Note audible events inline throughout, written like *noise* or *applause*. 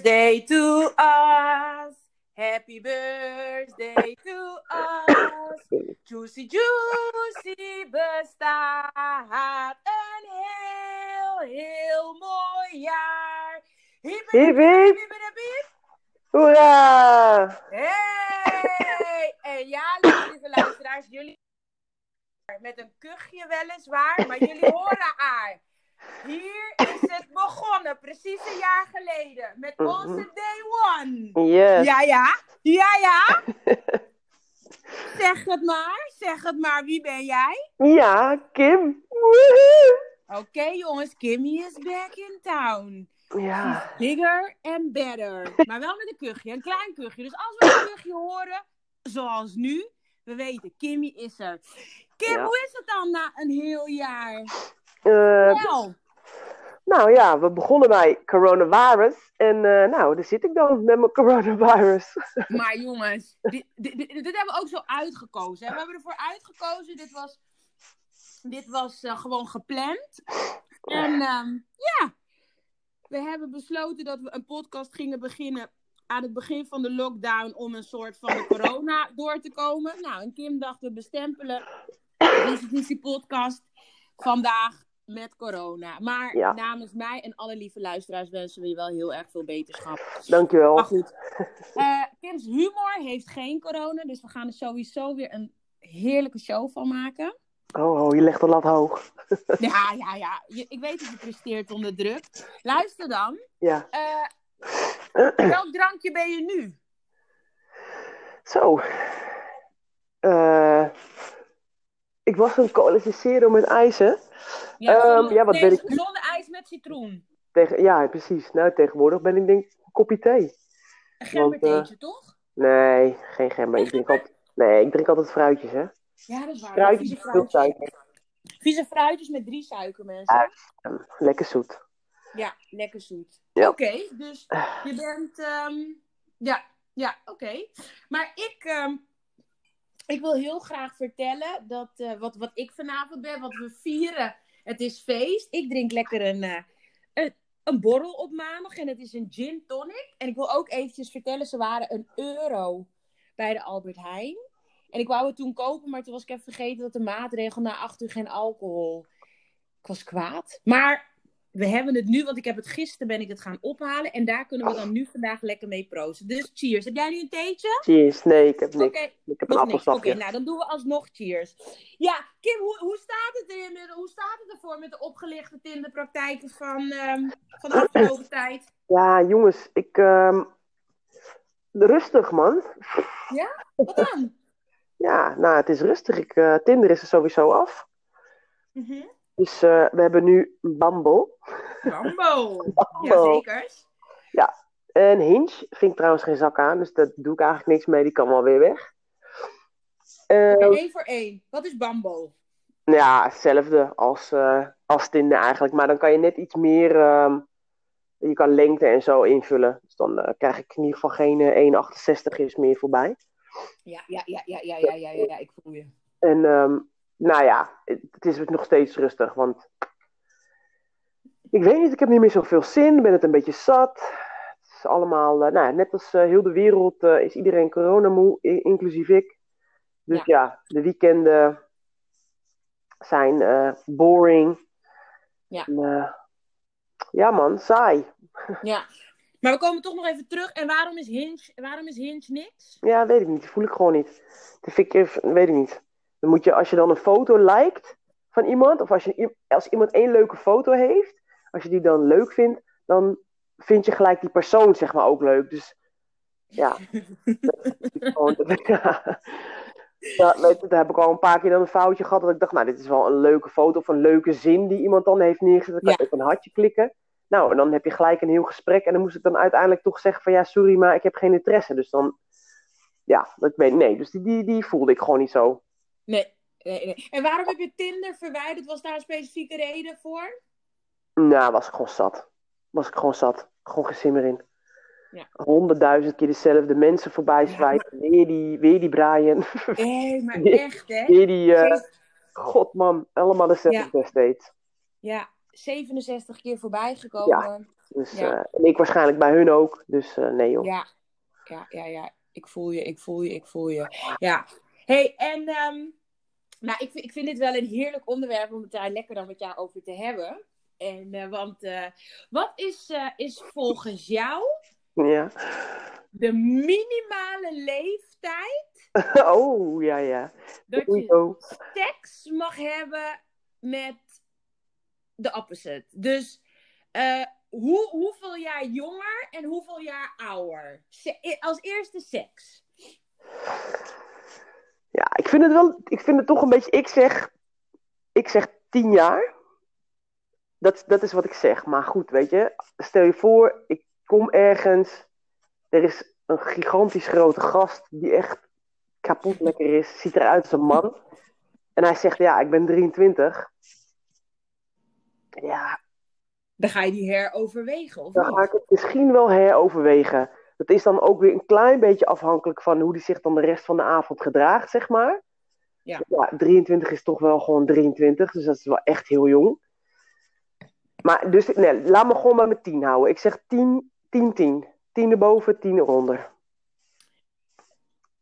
birthday to us. Happy birthday to us. Juicy Juicy bestaat een heel, heel mooi jaar. Hiep, Hiep, hiep, hiep. Hoera! Hey! En ja, lieve luisteraars, jullie met een kuchje weliswaar, maar jullie horen haar. Hier is het begonnen, precies een jaar geleden, met onze day one. Yes. Ja, ja, ja, ja. Zeg het maar, zeg het maar, wie ben jij? Ja, Kim. Oké jongens, Kimmy is back in town. Ja. Bigger and better. Maar wel met een kuchje, een klein kuchje. Dus als we een kuchje horen, zoals nu, we weten, Kimmy is er. Kim, Ja. hoe is het dan na een heel jaar? Eh, Wel, nou ja, we begonnen bij coronavirus. En eh, nou, daar zit ik dan met mijn coronavirus. *laughs* maar jongens, dit, dit, dit, dit hebben we ook zo uitgekozen. Hè? We hebben ervoor uitgekozen, dit was, dit was eh, gewoon gepland. En ehm, ja, we hebben besloten dat we een podcast gingen beginnen aan het begin van de lockdown om een soort van de corona *laughs* door te komen. Nou, en Kim dacht we bestempelen deze podcast vandaag met corona. Maar Ja. namens mij en alle lieve luisteraars wensen we je wel heel erg veel beterschap. Dankjewel. Maar goed. *laughs* Eh, Kim's humor heeft geen corona, dus we gaan er sowieso weer een heerlijke show van maken. Oh, oh, je legt de lat hoog. *laughs* Ja, ja, ja. Je- ik weet dat je presteert onder druk. Luister dan. Ja. Eh, welk drankje ben je nu? Zo. Eh, ik was een cola met ijzer. Ehm, gezonde- ja, wat ben ik- Gezonde ijs met citroen. Tegen, ja, precies. Nou, tegenwoordig ben ik denk een kopje thee. Een gembertheetje, eh, toch? Nee, geen gember. Ik drink altijd, nee, ik drink altijd fruitjes, hè. Ja, dat is waar. Fruitjes fruitjes. suiker. Vieze fruitjes met drie suikermensen. Ja. Mm, Lekker zoet. Ja, lekker zoet. Ja. Oké, dus je bent. ehm, ja, ja, oké. Maar ik, ehm, ik wil heel graag vertellen dat eh, wat, wat ik vanavond ben, wat we vieren. Het is feest. Ik drink lekker een, eh, een, een borrel op maandag en het is een gin tonic. En ik wil ook eventjes vertellen, ze waren een euro bij de Albert Heijn. En ik wou het toen kopen, maar toen was ik even vergeten dat de maatregel na acht uur geen alcohol. Ik was kwaad. Maar we hebben het nu, want ik heb het gisteren ben ik het gaan ophalen. En daar kunnen we dan nu vandaag lekker mee proosten. Dus cheers. Heb jij nu een theetje? Cheers. Nee, ik heb niks. Oké, Ik heb een. Oké, nou dan doen we alsnog cheers. Ja, Kim, hoe, hoe, staat het er in, hoe staat het ervoor met de opgelichte Tinderpraktijken van, ehm, van de afgelopen *clears throat* tijd? Ja, jongens, ik... ehm, rustig, man. Wat dan? *laughs* Ja, nou, het is rustig. Ik, eh, Tinder is er sowieso af. Mhm. Dus eh, we hebben nu Bumble. Bambo. Bumble. *laughs* Jazeker. En Hinge vind ik trouwens geen zak aan, dus daar doe ik eigenlijk niks mee. Die kan wel weer weg. Eh, Eén voor één. Wat is Bambo? Ja, hetzelfde als, eh, als Tinder eigenlijk. Maar dan kan je net iets meer. ehm, je kan lengte en zo invullen. Dus dan eh, krijg ik in ieder geval geen eh, 1,68 is meer voorbij. Ja, ja, ja, ja, ja, ja, ja, ja, ja, ik voel je. En ehm, nou ja, het, is nog steeds rustig. Want ik weet niet, ik heb niet meer zoveel zin. Ik ben het een beetje zat. Het is allemaal, eh, nou ja, net als eh, heel de wereld eh, is iedereen coronamoe, inclusief ik. Dus ja, de weekenden zijn boring. Ja. En, ja man, saai. Ja. Maar we komen toch nog even terug. En waarom is Hinge, waarom is Hinge niks? Ja, weet ik niet. Die voel ik gewoon niet. Dat vind ik, weet ik niet. Dan moet je, als je dan een foto liked van iemand, of als, je, als iemand één leuke foto heeft, als je die dan leuk vindt, dan vind je gelijk die persoon, zeg maar, ook leuk. Dus ja. *laughs* Dat *laughs* ja. Ja, daar heb ik al een paar keer dan een foutje gehad, dat ik dacht, nou, dit is wel een leuke foto of een leuke zin die iemand dan heeft neergezet. Dan kan Ja. op een hartje klikken. Nou, en dan heb je gelijk een heel gesprek. En dan moest ik dan uiteindelijk toch zeggen van, ja, sorry, maar ik heb geen interesse. Dus dan, ja, ik weet, nee. Dus die, die, die voelde ik gewoon niet zo. Nee, nee, nee. En waarom heb je Tinder verwijderd? Was daar een specifieke reden voor? Nou, was ik gewoon zat. Was ik gewoon zat. Gewoon geen zin meer in. Ja. Honderdduizend keer dezelfde mensen voorbij Ja. zwijgen. Weer, die, weer die Brian. Nee, maar *laughs* echt, hè? weer die, Geef- god man, allemaal dezelfde steeds. Ja, 67 keer voorbij gekomen. Dus, Ja. eh, en ik waarschijnlijk bij hun ook. Dus eh, nee joh. Ja, ja, ja, ja. Ik voel je, ik voel je, ik voel je. Ja. hey, en ehm, nou, ik, vind- ik vind dit wel een heerlijk onderwerp om het daar lekker dan met jou over te hebben. En, eh, want eh, wat is, eh, is volgens jou Ja. de minimale leeftijd *laughs* oh, ja, ja. dat je oh. seks mag hebben met de opposite? Dus hoe, hoeveel jaar jonger en hoeveel jaar ouder? Se- als eerste seks. Ja, ik vind het wel, ik vind het toch een beetje, ik zeg, ik zeg tien jaar. Dat, dat is wat ik zeg. Maar goed, weet je, stel je voor, ik kom ergens, er is een gigantisch grote gast die echt kapot lekker is, ziet eruit als een man. En hij zegt, ja, ik ben 23. Ja, Dan ga je die heroverwegen, of dan ga ik het misschien wel heroverwegen. Dat is dan ook weer een klein beetje afhankelijk van hoe die zich dan de rest van de avond gedraagt, zeg maar. Ja. 23 is toch wel gewoon 23, dus dat is wel echt heel jong. Maar dus, nee, laat me gewoon maar met 10 houden. Ik zeg 10, 10, 10. 10 erboven, 10 eronder.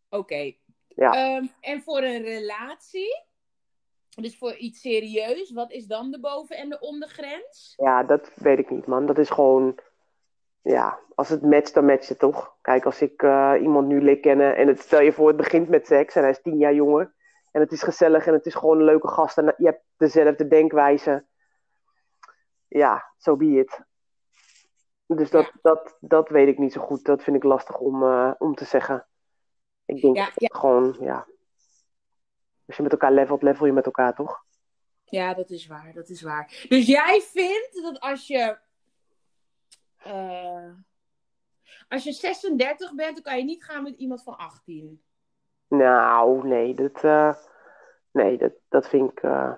Oké. Ja. Ehm, en voor een relatie, dus voor iets serieus, wat is dan de boven- en de ondergrens? Ja, dat weet ik niet, man. Dat is gewoon, ja, als het matcht, dan matcht het toch? Kijk, als ik eh, iemand nu leer kennen en het, stel je voor, het begint met seks en hij is 10 jaar jonger. En het is gezellig en het is gewoon een leuke gast en je hebt dezelfde denkwijze. Ja, so be it. Dus dat, Ja. dat, dat weet ik niet zo goed. Dat vind ik lastig om, eh, om te zeggen. Ik denk Ja, dat ja. gewoon, ja. Als je met elkaar levelt, level je met elkaar, toch? Ja, dat is waar, dat is waar. Dus jij vindt dat als je. Eh, als je 36 bent, dan kan je niet gaan met iemand van 18. Nou, nee, dat, eh, nee, dat, dat vind ik. eh,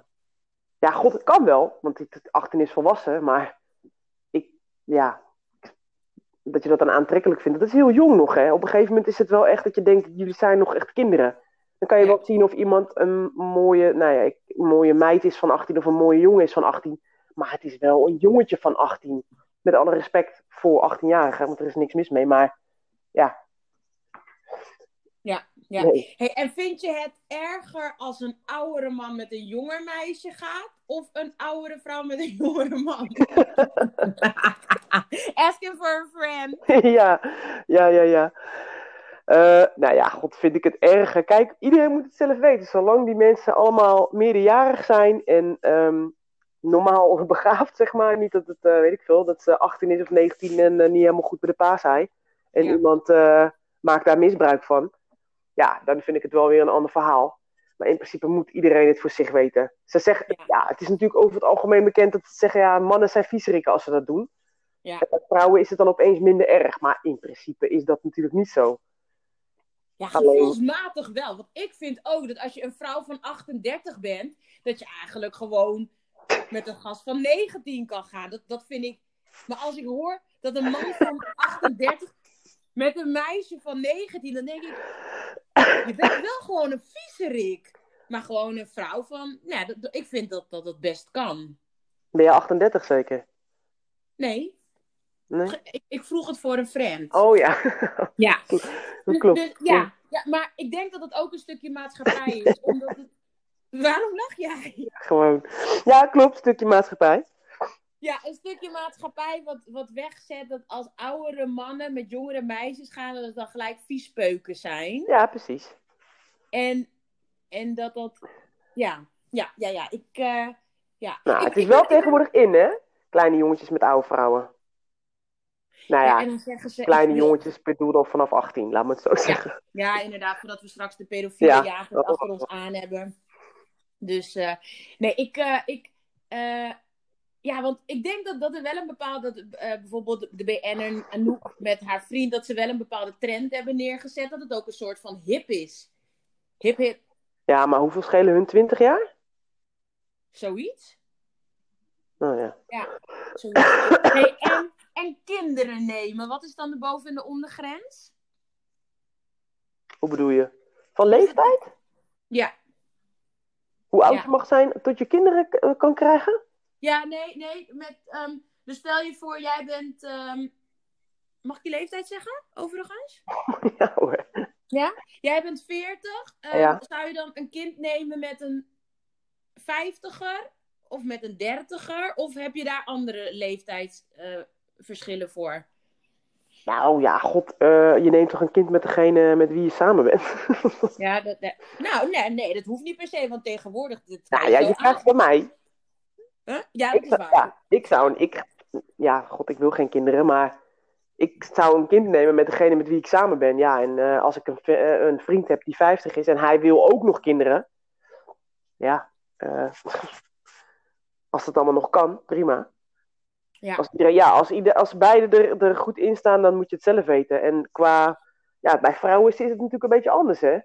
Ja, god, het kan wel, want het, het 18 is volwassen, maar ik, ja, dat je dat dan aantrekkelijk vindt, dat is heel jong nog, hè. Op een gegeven moment is het wel echt dat je denkt, jullie zijn nog echt kinderen. Dan kan je Ja. wel zien of iemand een mooie, nou ja, een mooie meid is van 18 of een mooie jongen is van 18. Maar het is wel een jongetje van 18. Met alle respect voor 18-jarigen, want er is niks mis mee. Maar ja, Ja, ja. nee. Hey, en vind je het erger als een oudere man met een jonger meisje gaat? Of een oudere vrouw met een *laughs* jongere man? *laughs* Asking for a friend. *laughs* ja, ja, ja, ja. Eh, nou ja, god, vind ik het erger. Kijk, iedereen moet het zelf weten. Zolang die mensen allemaal meerderjarig zijn en ehm, normaal *laughs* begaafd, zeg maar. Niet dat het, eh, weet ik veel, dat ze 18 is of 19 en eh, niet helemaal goed bij de paas zijn. En Ja. iemand eh, maakt daar misbruik van. Ja, dan vind ik het wel weer een ander verhaal. Maar in principe moet iedereen het voor zich weten. Ze zeggen, Ja. ja, het is natuurlijk over het algemeen bekend dat ze zeggen, ja, mannen zijn viezerikken als ze dat doen. Ja. En bij vrouwen is het dan opeens minder erg. Maar in principe is dat natuurlijk niet zo. Ja, gevoelsmatig wel. Want ik vind ook dat als je een vrouw van 38 bent, dat je eigenlijk gewoon met een gast van 19 kan gaan. Dat, dat vind ik. Maar als ik hoor dat een man van 38 met een meisje van 19, dan denk ik, je bent wel gewoon een viezerik. Maar gewoon een vrouw van, nou, dat, dat- ik vind dat dat het best kan. Ben je 38 zeker? Nee, Nee? ik, ik vroeg het voor een friend. Oh ja, *laughs* Ja. dat klopt. Dus, ja, ja, maar ik denk dat het ook een stukje maatschappij is. omdat het... Waarom lach jij? Gewoon. Ja, klopt. Stukje maatschappij. Ja, een stukje maatschappij wat, wat wegzet dat als oudere mannen met jongere meisjes gaan, dat het dan gelijk viespeuken zijn. Ja, precies. En, en dat dat. Ja, ja, ja, ja. Ik. eh, ja. Nou, Ik- het is wel ik tegenwoordig in, hè? Kleine jongetjes met oude vrouwen. Nou Ja, ja, en dan zeggen ze. kleine ik jongetjes bedoel dan vanaf 18, laat me het zo zeggen. Ja, inderdaad, voordat we straks de pedofiele Ja, achter ons aan hebben. Dus eh, nee, ik. eh, ik eh, ja, want ik denk dat, dat er wel een bepaalde. Dat, bijvoorbeeld de BN'er Anouk met haar vriend, dat ze wel een bepaalde trend hebben neergezet. Dat het ook een soort van hip is. Hip, hip, Ja, maar hoeveel schelen hun 20 jaar? zoiets. Nou ja. zoiets. Hey, en, en kinderen nemen, wat is dan de boven- en de ondergrens? Hoe bedoel je? Van leeftijd? Ja. Hoe oud Ja. je mag zijn tot je kinderen eh, kan krijgen? Ja, nee, nee. Met, ehm, Dus stel je voor, jij bent. ehm, mag ik je leeftijd zeggen, overigens? *laughs* Ja hoor. Ja? Jij bent 40. ehm, Ja. Zou je dan een kind nemen met een 50er of met een 30er? Of heb je daar andere leeftijdsverschillen voor? Nou ja, god, eh, je neemt toch een kind met degene met wie je samen bent? *laughs* Ja, dat, nou, nee, nee, dat hoeft niet per se, want tegenwoordig. Nou ja, je vraagt van mij. Huh? Ja, dat Ik is zou, waar. ja, ik zou een, ik, ja, god, ik wil geen kinderen, maar ik zou een kind nemen met degene met wie ik samen ben. Ja, en eh, als ik een, eh, een vriend heb die 50 is en hij wil ook nog kinderen, ja, *laughs* als dat allemaal nog kan, prima. Ja. Als, iedereen, ja, als, ieder, als beide er, er goed in staan, dan moet je het zelf weten. En qua, ja, bij vrouwen is het natuurlijk een beetje anders, hè?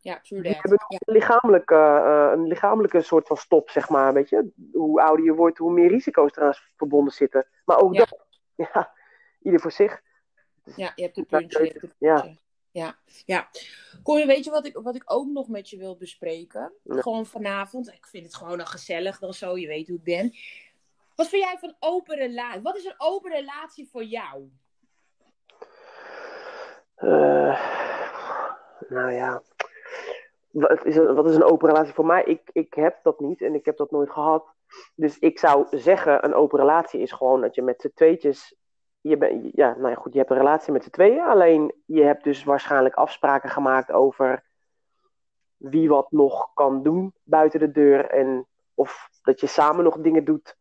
Ja, true Die hebben Ja. een lichamelijke, eh, een lichamelijke soort van stop, zeg maar. Weet je? Hoe ouder je wordt, hoe meer risico's eraan verbonden zitten. Maar ook Ja. dat, *laughs* ja, ieder voor zich. Ja, je hebt een Ja, puntje. Je hebt een ja. puntje. Ja, ja. Connie, weet je wat ik, wat ik ook nog met je wil bespreken? Ja. Gewoon vanavond. Ik vind het gewoon al gezellig dan zo. Je weet hoe ik ben. Wat vind jij van open relatie? Wat is een open relatie voor jou? Eh, nou ja, wat is, een, wat is een open relatie voor mij? Ik, ik heb dat niet en ik heb dat nooit gehad. Dus ik zou zeggen, een open relatie is gewoon dat je met z'n tweetjes... Je bent, ja, nou ja, goed, je hebt een relatie met z'n tweeën. Alleen je hebt dus waarschijnlijk afspraken gemaakt over wie wat nog kan doen buiten de deur. En of dat je samen nog dingen doet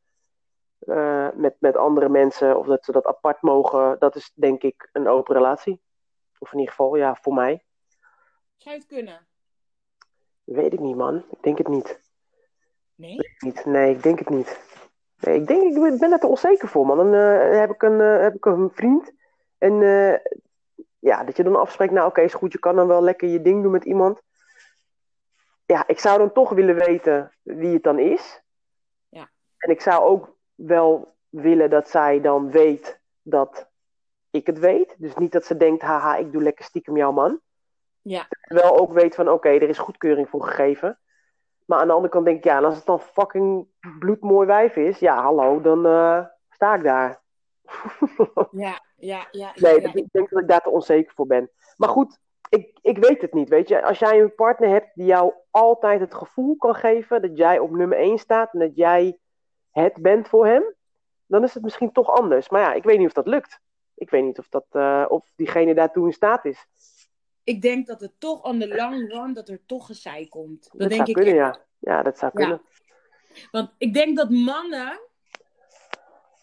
eh, met, met andere mensen. Of dat ze dat apart mogen. Dat is denk ik een open relatie. Of in ieder geval, ja, voor mij. Zou je het kunnen? Weet ik niet, man. Ik denk het niet. Nee? niet. Nee, ik denk het niet. Nee, ik denk, ik ben er te onzeker voor, man. Dan eh, heb, ik een, eh, heb ik een vriend. En ja, dat je dan afspreekt, nou oké, is goed, je kan dan wel lekker je ding doen met iemand. Ja, ik zou dan toch willen weten wie het dan is. Ja. En ik zou ook wel willen dat zij dan weet dat ik het weet. Dus niet dat ze denkt, haha, ik doe lekker stiekem jouw man. Ja. Wel ook weet van, oké, er is goedkeuring voor gegeven. Maar aan de andere kant denk ik, ja, als het dan fucking bloedmooi wijf is, ja, hallo, dan eh, sta ik daar. *laughs* Ja, ja, ja. Nee, ja. ik denk dat ik daar te onzeker voor ben. Maar goed, ik, ik weet het niet, weet je. Als jij een partner hebt die jou altijd het gevoel kan geven dat jij op nummer 1 staat en dat jij het bent voor hem, dan is het misschien toch anders. Maar ja, ik weet niet of dat lukt. Ik weet niet of, dat, eh, of diegene daartoe in staat is. Ik denk dat het toch on the long run, dat er toch gezeik komt. Dat, Dat, denk zou ik kunnen, ja. Ja, dat zou Ja. kunnen. Want ik denk dat mannen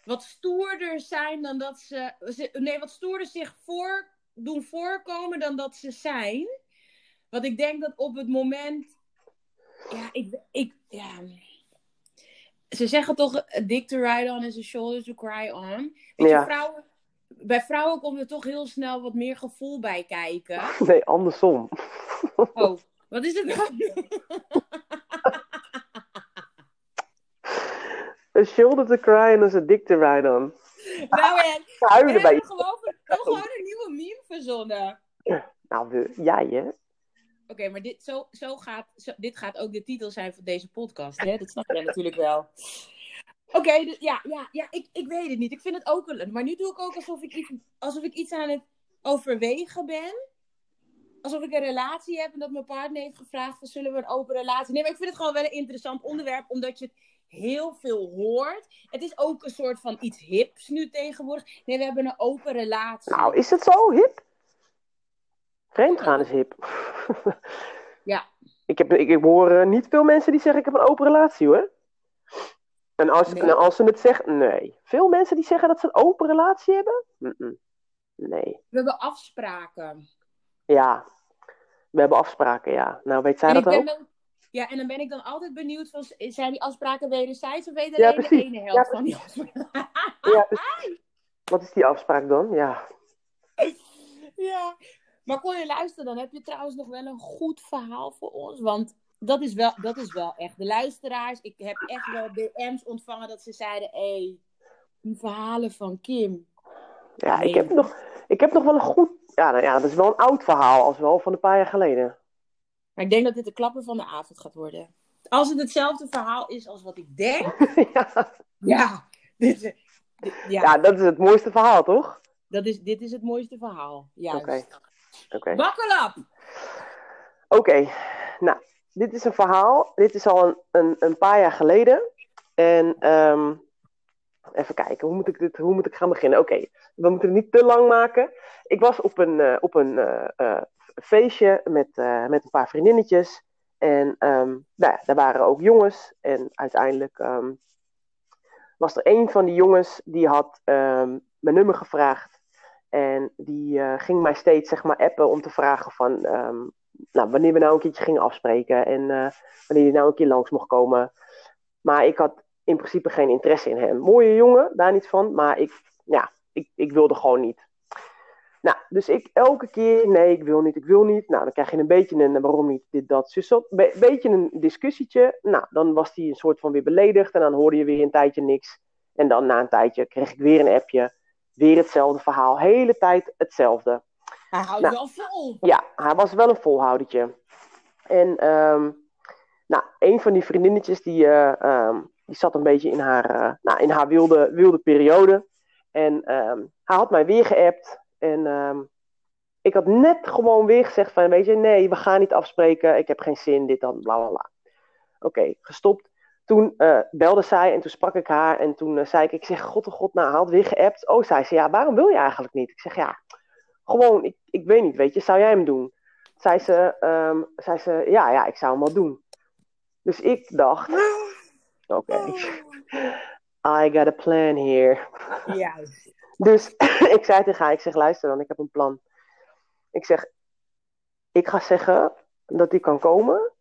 wat stoerder zijn dan dat ze. ze- Nee, wat stoerder zich voor, doen voorkomen dan dat ze zijn. Want ik denk dat op het moment. Ja, ik. ik ja. Ze zeggen toch: a dick to ride on is a shoulder to cry on. Weet Ja. je, vrouwen. Bij vrouwen komt er toch heel snel wat meer gevoel bij kijken. *laughs* Nee, andersom. *laughs* Oh, wat is het dan? *laughs* A shoulder to cry and a dick to ride on. nou, en we hebben gewoon, gewoon een nieuwe meme verzonnen. Nou, jij hè? Oké, maar dit, zo, zo gaat, zo- dit gaat ook de titel zijn van deze podcast. Hè? Dat snap jij natuurlijk wel. Oké, dus ja, ja, ja ik, ik weet het niet. Ik vind het ook wel. Maar nu doe ik ook alsof ik, iets, alsof ik iets aan het overwegen ben. Alsof ik een relatie heb en dat mijn partner heeft gevraagd: van, zullen we een open relatie? Nee, maar ik vind het gewoon wel een interessant onderwerp, omdat je het heel veel hoort. Het is ook een soort van iets hips nu tegenwoordig. Nee, we hebben een open relatie. Nou, is het zo hip? Vreemdgaan is hip. *laughs* Ja. Ik, heb, ik, ik hoor eh, niet veel mensen die zeggen ik heb een open relatie hoor. En als, Nee. en als ze het zeggen, nee. Veel mensen die zeggen dat ze een open relatie hebben? Nee. We hebben afspraken. Ja. We hebben afspraken, ja. Nou, weet zij En dat ook? ja, en dan ben ik dan altijd benieuwd van, zijn die afspraken wederzijds of weet Ja, alleen de ene helft Ja, van die afspraken? Ja, precies. Wat is die afspraak dan? Ja. *laughs* ja. Maar kon je luisteren, dan heb je trouwens nog wel een goed verhaal voor ons. Want dat is wel, dat is wel echt de luisteraars. Ik heb echt wel DM's ontvangen dat ze zeiden, hé, hey, die verhalen van Kim. Ja, ik heb, nog, ik heb nog wel een goed... Ja, nou ja, dat is wel een oud verhaal, als wel van een paar jaar geleden. Maar ik denk dat dit de klapper van de avond gaat worden. Als het hetzelfde verhaal is als wat ik denk, *laughs* ja. ja, dit, Ja, Ja, dat is het mooiste verhaal, toch? dat is, dit is het mooiste verhaal. Oké. Oké. Buckle up! Oké, nou, dit is een verhaal. Dit is al een, een, een paar jaar geleden. En ehm, even kijken, hoe moet ik, dit, hoe moet ik gaan beginnen? Oké, we moeten het niet te lang maken. Ik was op een, eh, op een eh, eh, feestje met, met een paar vriendinnetjes. En ehm, nou ja, daar waren ook jongens. En uiteindelijk ehm, was er een van die jongens die had mijn nummer gevraagd. En die eh, ging mij steeds zeg maar appen om te vragen van ehm, nou, wanneer we nou een keertje gingen afspreken. En eh, wanneer hij nou een keer langs mocht komen. Maar ik had in principe geen interesse in hem. Mooie jongen, daar niet van. Maar ik, ja, ik, ik wilde gewoon niet. Nou, dus ik elke keer, nee, ik wil niet, ik wil niet. Nou, dan krijg je een beetje een, waarom niet, dit, dat, zus, dat. Beetje een discussietje. Nou, dan was hij een soort van weer beledigd. En dan hoorde je weer een tijdje niks. En dan na een tijdje kreeg ik weer een appje. Weer hetzelfde verhaal. Hele tijd hetzelfde. Hij houdt Nou. wel vol. Ja, hij was wel een volhoudertje. En ehm, nou, een van die vriendinnetjes die, eh, ehm, die zat een beetje in haar, eh, nou, in haar wilde, wilde periode. En ehm, hij had mij weer geappt. En ik had net gewoon weer gezegd van, weet je, nee, we gaan niet afspreken. Ik heb geen zin, dit, dan, bla, bla, bla. Oké, gestopt. Toen eh, belde zij en toen sprak ik haar. En toen eh, zei ik, ik zeg, god, oh god, nou, had weer geappt. Oh, zei ze, ja, waarom wil je eigenlijk niet? Ik zeg, ja, gewoon, ik, ik weet niet, weet je, zou jij hem doen? Zei ze, ehm, zei ze ja, ja, ik zou hem wel doen. Dus ik dacht, *laughs* oké, I got a plan here. Juist. Dus *laughs* ik zei tegen haar, ik zeg, luister dan, ik heb een plan. Ik zeg, ik ga zeggen dat hij kan komen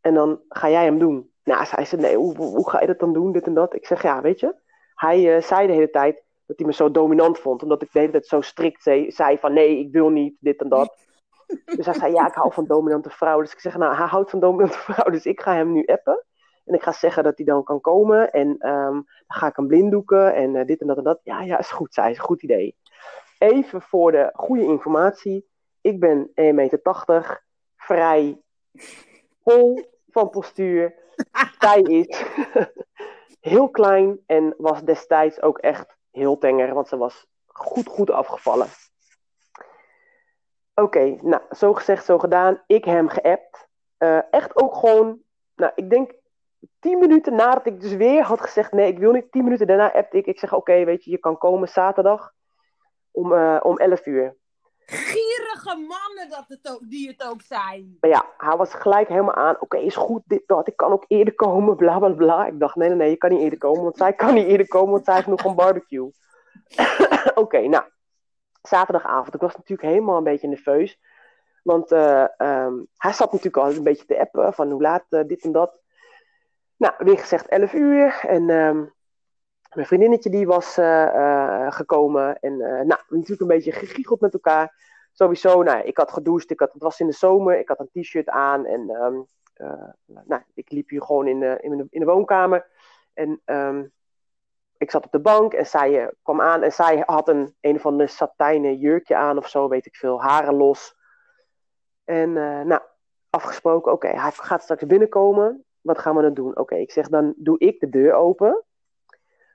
en dan ga jij hem doen. Nou, zei ze, nee, hoe, hoe, ga je dat dan doen, dit en dat? Ik zeg, ja, weet je, hij eh, zei de hele tijd dat hij me zo dominant vond, omdat ik de hele tijd zo strikt zei, zei van, nee, ik wil niet, dit en dat. *laughs* Dus hij zei, ja, ik hou van dominante vrouwen. Dus ik zeg, nou, hij houdt van dominante *laughs* vrouwen, dus ik ga hem nu appen. En ik ga zeggen dat hij dan kan komen. En ehm, dan ga ik hem blinddoeken en eh, dit en dat en dat. Ja, ja, is goed, zei ze. Goed idee. Even voor de goede informatie. Ik ben 1,80 meter, vrij, vol van postuur. *laughs* Zij is *laughs* heel klein en was destijds ook echt heel tenger, want ze was goed, goed afgevallen. Oké, nou, zo gezegd, zo gedaan. Ik hem geappt. Eh, echt ook gewoon, nou, ik denk tien minuten nadat ik dus weer had gezegd: nee, ik wil niet. Tien minuten daarna appte ik. Ik zeg: oké, weet je, je kan komen zaterdag om, eh, om 11 uur. Gierige mannen dat het ook, die het ook zijn. Ja, hij was gelijk helemaal aan. Oké, is goed, dit, dat. Ik kan ook eerder komen, bla bla bla. Ik dacht: nee, nee, nee, je kan niet eerder komen. Want zij kan niet eerder komen, want zij heeft nog een barbecue. *coughs* oké, nou, zaterdagavond. Ik was natuurlijk helemaal een beetje nerveus. Want eh, ehm, hij zat natuurlijk al een beetje te appen van hoe laat eh, dit en dat. Nou, weer gezegd 11 uur. En ehm, mijn vriendinnetje die was eh, eh, gekomen. En eh, nou, natuurlijk een beetje gegiegeld met elkaar. Sowieso, nou, ik had gedoucht. Ik had, het was in de zomer. Ik had een t-shirt aan. En ehm, eh, nou, ik liep hier gewoon in de, in de, in de woonkamer. En ehm, ik zat op de bank en zij kwam aan. En zij had een een of ander satijnen jurkje aan of zo, weet ik veel. Haren los. En nou, afgesproken, oké, hij gaat straks binnenkomen. Wat gaan we dan doen? Oké, ik zeg dan doe ik de deur open.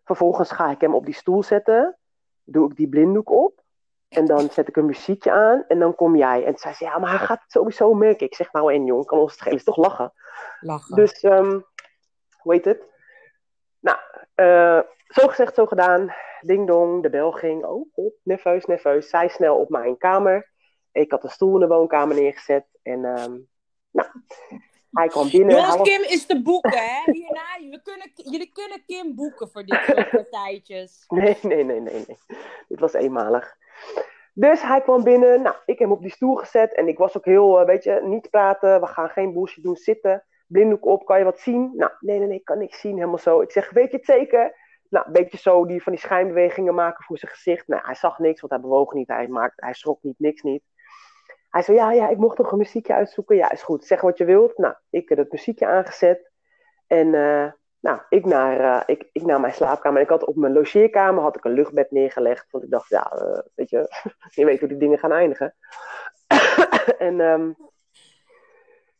Vervolgens ga ik hem op die stoel zetten. Doe ik die blinddoek op. En dan zet ik een muziekje aan. En dan kom jij. En toen zei ze, ja, maar hij gaat het sowieso merken. Ik zeg, nou en jong, kan ons het schelen. Is toch lachen? Lachen. Dus, ehm hoe heet het? Nou, eh, zo gezegd, zo gedaan. Ding dong, de bel ging. Oh, god, nerveus, nerveus. Zij snel op mijn kamer. Ik had een stoel in de woonkamer neergezet. En, ehm nou, hij kwam binnen. Jongens, Kim is te boeken, hè? Hierna, we kunnen, jullie kunnen Kim boeken voor dit soort partijtjes. *laughs* Nee, nee, nee, nee, nee. Dit was eenmalig. Dus hij kwam binnen. Nou, ik heb hem op die stoel gezet. En ik was ook heel, eh, weet je, niet praten. We gaan geen bullshit doen. Zitten. Blinddoek op. Kan je wat zien? Nou, nee, nee, nee. Ik kan niks zien. Helemaal zo. Ik zeg, weet je het zeker? Nou, een beetje zo die van die schijnbewegingen maken voor zijn gezicht. Nou, hij zag niks, want hij bewoog niet. Hij, maakte, hij schrok niet, niks niet. Hij zei, ja, ja, ik mocht nog een muziekje uitzoeken. Ja, is goed. Zeg wat je wilt. Nou, ik heb het muziekje aangezet. En eh, nou, ik naar, eh, ik, ik naar mijn slaapkamer. En ik had op mijn logeerkamer had ik een luchtbed neergelegd. Want ik dacht, ja, eh, weet je, *laughs* je weet hoe die dingen gaan eindigen. *coughs* en ehm,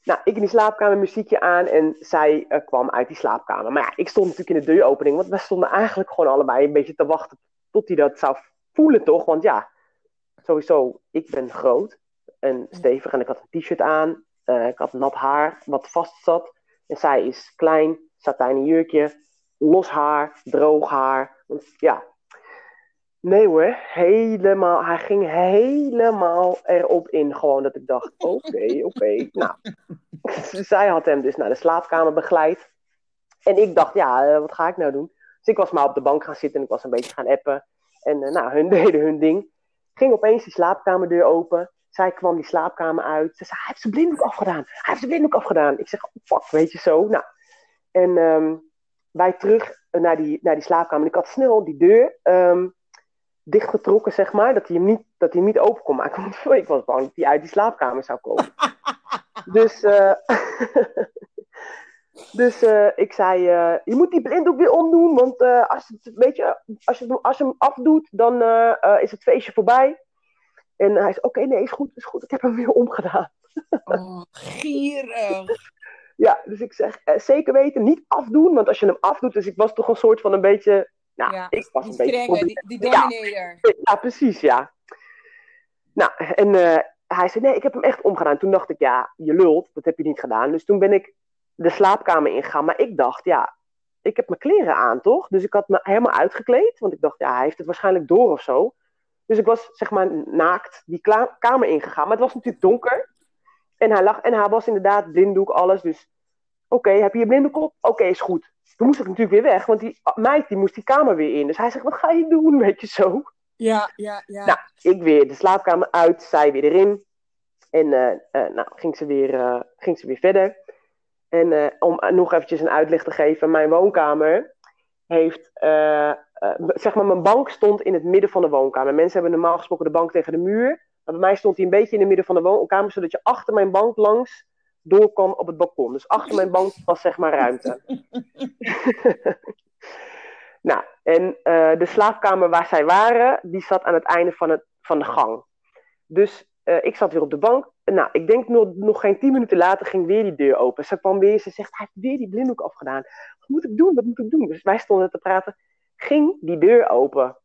Nou, ik in die slaapkamer muziekje aan en zij kwam uit die slaapkamer. Maar ja, ik stond natuurlijk in de deuropening, want we stonden eigenlijk gewoon allebei een beetje te wachten tot hij dat zou voelen, toch? Want ja, sowieso, ik ben groot en stevig en ik had een t-shirt aan. eh, ik had nat haar wat vast zat. En zij is klein, satijnen jurkje, los haar, droog haar. Ja, nee hoor, helemaal, hij ging helemaal erop in. Gewoon dat ik dacht, *laughs* oké, oké. Nou, *laughs* zij had hem dus naar de slaapkamer begeleid. En ik dacht, ja, eh, wat ga ik nou doen? Dus ik was maar op de bank gaan zitten en ik was een beetje gaan appen. En eh, nou, hun *laughs* deden hun ding. Ging opeens die slaapkamerdeur open. Zij kwam die slaapkamer uit. Ze zei, hij heeft zijn blinddoek afgedaan. Hij heeft zijn blinddoek afgedaan. Ik zeg, oh, fuck, weet je zo. Nou, en ehm, wij terug naar die, naar die slaapkamer. Ik had snel die deur ehm, dichtgetrokken, zeg maar. Dat hij hem niet, dat hij hem niet open kon maken. *laughs* Want ik was bang dat hij uit die slaapkamer zou komen. *laughs* dus eh, *laughs* dus eh, ik zei, eh, je moet die blinddoek weer omdoen. Want eh, als, het, weet je, als, je, als je hem afdoet, dan eh, eh, is het feestje voorbij. En hij zei, oké, nee, is goed, is goed. Ik heb hem weer omgedaan. Oh, gierig. *laughs* Ja, dus ik zeg, eh, zeker weten, niet afdoen. Want als je hem afdoet, dus ik was toch een soort van een beetje... Nou, Ja, ik was Die een beetje... die, die Ja. dominator. Ja, precies, ja. Nou, en eh, hij zei, nee, ik heb hem echt omgedaan. Toen dacht ik, ja, je lult, dat heb je niet gedaan. Dus toen ben ik de slaapkamer ingegaan. Maar ik dacht, ja, ik heb mijn kleren aan, toch? Dus ik had me helemaal uitgekleed. Want ik dacht, ja, hij heeft het waarschijnlijk door of zo. Dus ik was, zeg maar, naakt die kamer ingegaan. Maar het was natuurlijk donker. En hij lag, en hij was inderdaad blinddoek, alles. Dus, oké, heb je je blinddoek op? Oké, is goed. Toen moest ik natuurlijk weer weg, want die meid die moest die kamer weer in. Dus hij zegt, wat ga je doen, weet je zo? Ja, ja, ja. Nou, ik weer de slaapkamer uit, zij weer erin. En eh, eh, nou, ging ze, weer, eh, ging ze weer verder. En om nog eventjes een uitleg te geven, mijn woonkamer heeft, eh, zeg maar, mijn bank stond in het midden van de woonkamer. Mensen hebben normaal gesproken de bank tegen de muur. Maar bij mij stond hij een beetje in het midden van de woonkamer, zodat je achter mijn bank langs door op het balkon. Dus achter mijn bank was zeg maar ruimte. *laughs* nou, en eh, de slaapkamer waar zij waren, die zat aan het einde van, het, van de gang. Dus eh, ik zat weer op de bank. Nou, ik denk nog, nog geen tien minuten later ging weer die deur open. Ze kwam weer, ze zegt, hij heeft weer die blinddoek afgedaan. Wat moet ik doen? Wat moet ik doen? Dus wij stonden te praten. Ging die deur open.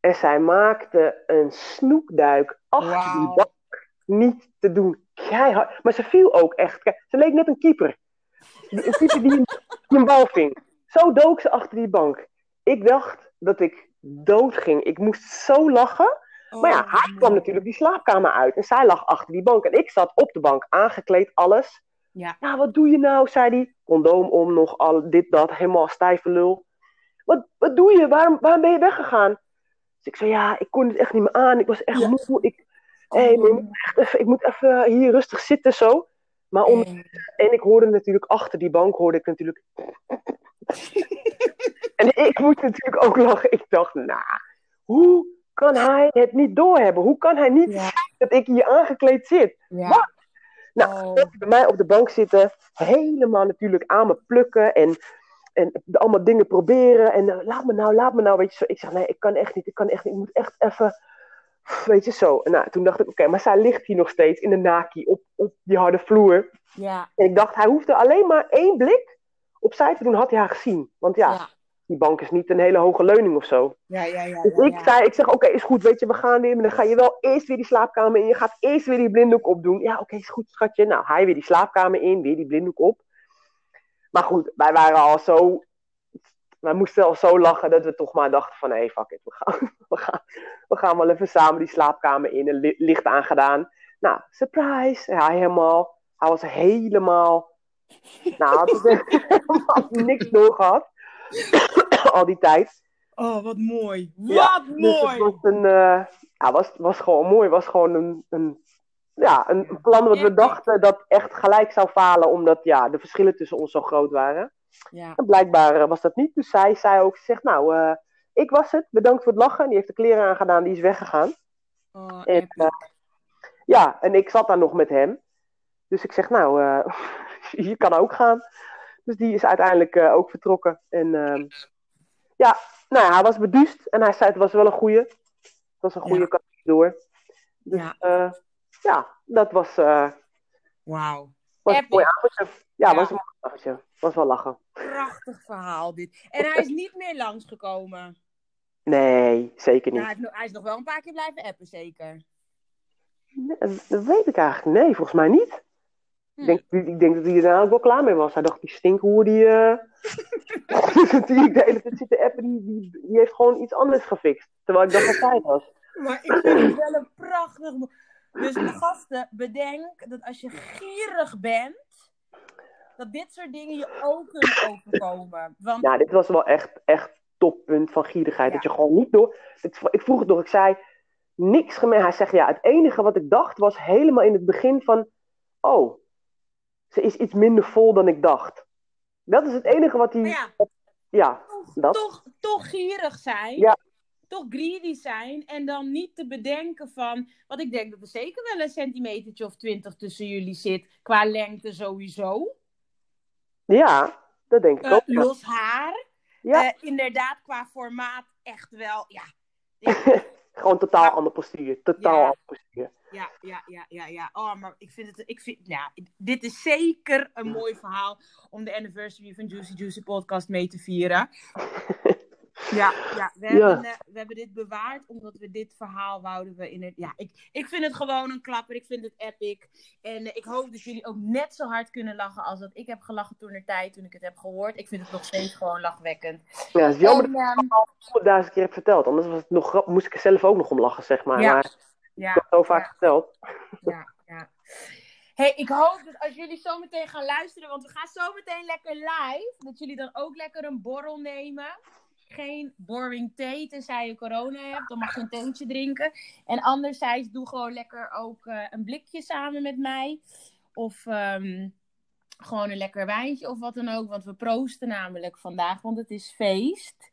En zij maakte een snoekduik achter die bank. Niet te doen. Keihard. Maar ze viel ook echt. Ze leek net een keeper. Een keeper die een, die een bal ving. Zo dook ze achter die bank. Ik dacht dat ik dood ging. Ik moest zo lachen. Maar ja, Oh, hij kwam natuurlijk die slaapkamer uit. En zij lag achter die bank. En ik zat op de bank, aangekleed, alles. Ja. Ja, wat doe je nou? zei hij. Condoom om, nog al dit, dat. Helemaal stijve lul. Wat, wat doe je? Waarom, waarom ben je weggegaan? Dus ik zei, ja, ik kon het echt niet meer aan. Ik was echt Ja. moe. Ik, hey, maar ik, moet echt even, ik moet even hier rustig zitten, zo. Maar om, en ik hoorde natuurlijk achter die bank, hoorde ik natuurlijk... *laughs* en ik moest natuurlijk ook lachen. Ik dacht, nou, hoe kan hij het niet doorhebben? Hoe kan hij niet Ja. dat ik hier aangekleed zit? ja. Wat? Nou, Oh. bij mij op de bank zitten, helemaal natuurlijk aan me plukken en, en allemaal dingen proberen. En eh, laat me nou, laat me nou, weet je zo. Ik zeg, nee, ik kan echt niet, ik kan echt niet, ik moet echt even, weet je zo. En nou, toen dacht ik, oké, maar zij ligt hier nog steeds in de naki op, op die harde vloer. Ja, En ik dacht, hij hoefde alleen maar één blik opzij te doen, had hij haar gezien. Want ja, ja, die bank is niet een hele hoge leuning of zo. ja, ja, ja. Dus ja, ik zei, ik zeg, oké, is goed, weet je, we gaan weer, maar dan ga je wel eerst weer die slaapkamer in. Je gaat eerst weer die blinddoek opdoen. Ja, oké, is goed, schatje. Nou, hij weer die slaapkamer in, weer die blinddoek op. Maar goed, wij waren al zo, wij moesten al zo lachen dat we toch maar dachten van, hé, hey, fuck it, we gaan, *laughs* we, gaan, we gaan wel even samen die slaapkamer in, een li- licht aangedaan. Nou, surprise, ja, helemaal, hij was helemaal, nou, had hij *laughs* helemaal niks door gehad. *coughs* al die tijd. Oh, wat mooi. Ja, Wat Dus het mooi. was, een, eh, ja, was, was gewoon mooi. Het was gewoon een, een, ja, een plan wat we dachten dat echt gelijk zou falen, omdat ja, de verschillen tussen ons zo groot waren. Ja, En blijkbaar eh, was dat niet. Dus zij zei ook, ze zegt, nou, eh, ik was het, bedankt voor het lachen. Die heeft de kleren aangedaan, die is weggegaan. oh, En, eh, ja, en ik zat daar nog met hem. Dus ik zeg, nou, *laughs* je kan ook gaan. Dus die is uiteindelijk ook vertrokken. En ehm, ja, nou ja, hij was beduust. En hij zei, het was wel een goeie. Het was een goede Ja. kant door. Dus Ja. Ja, dat was... eh, Wauw. Was een Epic. mooi avondje. Ja, Ja. was een mooi avondje. Was wel lachen. Prachtig verhaal dit. En hij is niet meer langsgekomen. Nee, zeker Nou, niet. hij, is nog wel een paar keer blijven appen, zeker. Nee, dat- weet ik eigenlijk. Nee, volgens mij niet. Hm. Ik, denk, ik denk dat hij er nou ook wel klaar mee was. Hij dacht, die stinkhoer die... eh *laughs* die ik de hele tijd zit te appen, die, die, die heeft gewoon iets anders gefixt. Terwijl ik dacht dat het was. Maar ik vind het wel een prachtig... Dus de gasten, bedenk dat als je gierig bent, dat dit soort dingen je ook kunnen overkomen. Want Nou, dit was wel echt, echt toppunt van gierigheid. Ja. Dat je gewoon niet door... Ik, ik vroeg het nog, ik zei niks gemeen. Hij zegt, ja, het enige wat ik dacht was helemaal in het begin van... Oh, ze is iets minder vol dan ik dacht. Dat is het enige wat hij... Ja, ja, toch, dat. toch, toch gierig zijn. Ja. Toch greedy zijn. En dan niet te bedenken van... Want ik denk dat er zeker wel een centimetertje of twintig tussen jullie zit. Qua lengte sowieso. ja dat denk ik Eh, ook. Los haar. Ja. Eh, inderdaad, qua formaat echt wel. Ja, *laughs* Gewoon totaal Ja. ander postuur. Totaal Ja. ander postuur. ja, ja, ja, ja, ja. Oh, maar ik vind het. Ik vind, ja, dit is zeker een mooi verhaal om de anniversary van Juicy Juicy Podcast mee te vieren. *laughs* Ja, ja, we, Ja. Hebben, eh, we hebben dit bewaard omdat we dit verhaal wouden we in het. Ja, ik, ik vind het gewoon een klapper. Ik vind het epic. En eh, ik hoop dat jullie ook net zo hard kunnen lachen als dat ik heb gelachen toen er tijd toen ik het heb gehoord. Ik vind het nog steeds gewoon lachwekkend. Ja, het is jammer En, dat ehm, ik het al honderdduizend keer heb verteld. Anders was het nog, moest ik er zelf ook nog om lachen, zeg maar. Ja. Maar ik ja, heb het zo vaak verteld. ja, ja. Hey, ik hoop dat als jullie zo meteen gaan luisteren, want we gaan zo meteen lekker live, dat jullie dan ook lekker een borrel nemen. Geen boring thee, tenzij je corona hebt, dan mag je een theetje drinken. En anderzijds, doe gewoon lekker ook eh, een blikje samen met mij. Of ehm, gewoon een lekker wijntje of wat dan ook, want we proosten namelijk vandaag, want het is feest.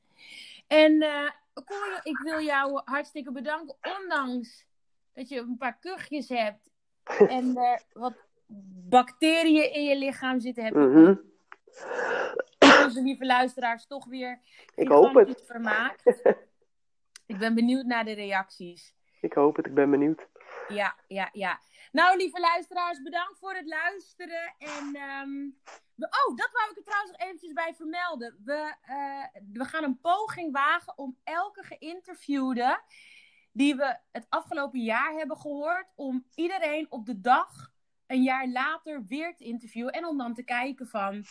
En eh Cor, ik wil jou hartstikke bedanken, ondanks dat je een paar kuchjes hebt en er wat bacteriën in je lichaam zitten, heb. Onze lieve luisteraars toch weer Ik hoop het. vermaakt. Ik ben benieuwd naar de reacties. Ik hoop het, ik ben benieuwd. Ja, ja, ja. Nou, lieve luisteraars, bedankt voor het luisteren. En, ehm, we, oh, dat wou ik er trouwens nog eventjes bij vermelden. We, eh, we gaan een poging wagen om elke geïnterviewde die we het afgelopen jaar hebben gehoord, om iedereen op de dag een jaar later weer te interviewen. En om dan te kijken van,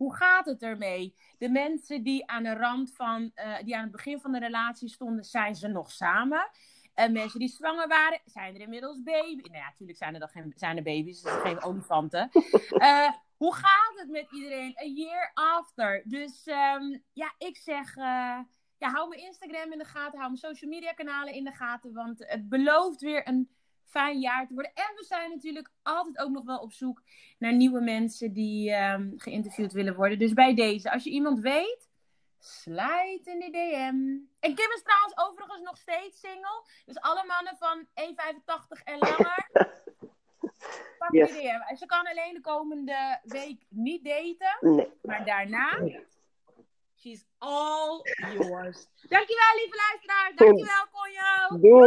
hoe gaat het ermee? De mensen die aan de rand van, eh, die aan het begin van de relatie stonden, zijn ze nog samen? En mensen die zwanger waren, zijn er inmiddels baby's. Nou ja, natuurlijk zijn er dan geen, zijn er baby's, dus geen olifanten. *laughs* Eh, hoe gaat het met iedereen? A year after. Dus ehm, ja, ik zeg, eh, ja, hou mijn Instagram in de gaten, hou mijn social media kanalen in de gaten, want het belooft weer een fijn jaar te worden. En we zijn natuurlijk altijd ook nog wel op zoek naar nieuwe mensen die ehm, geïnterviewd willen worden. Dus bij deze, als je iemand weet, Slijt in de DM. En Kim is trouwens overigens nog steeds single. Dus alle mannen van 1,85 en langer. *laughs* Pak Yes. de DM. Ze kan alleen de komende week niet daten. Nee. Maar daarna. She's all yours. *laughs* Dankjewel, lieve luisteraar. Dankjewel, Conjo. Doei.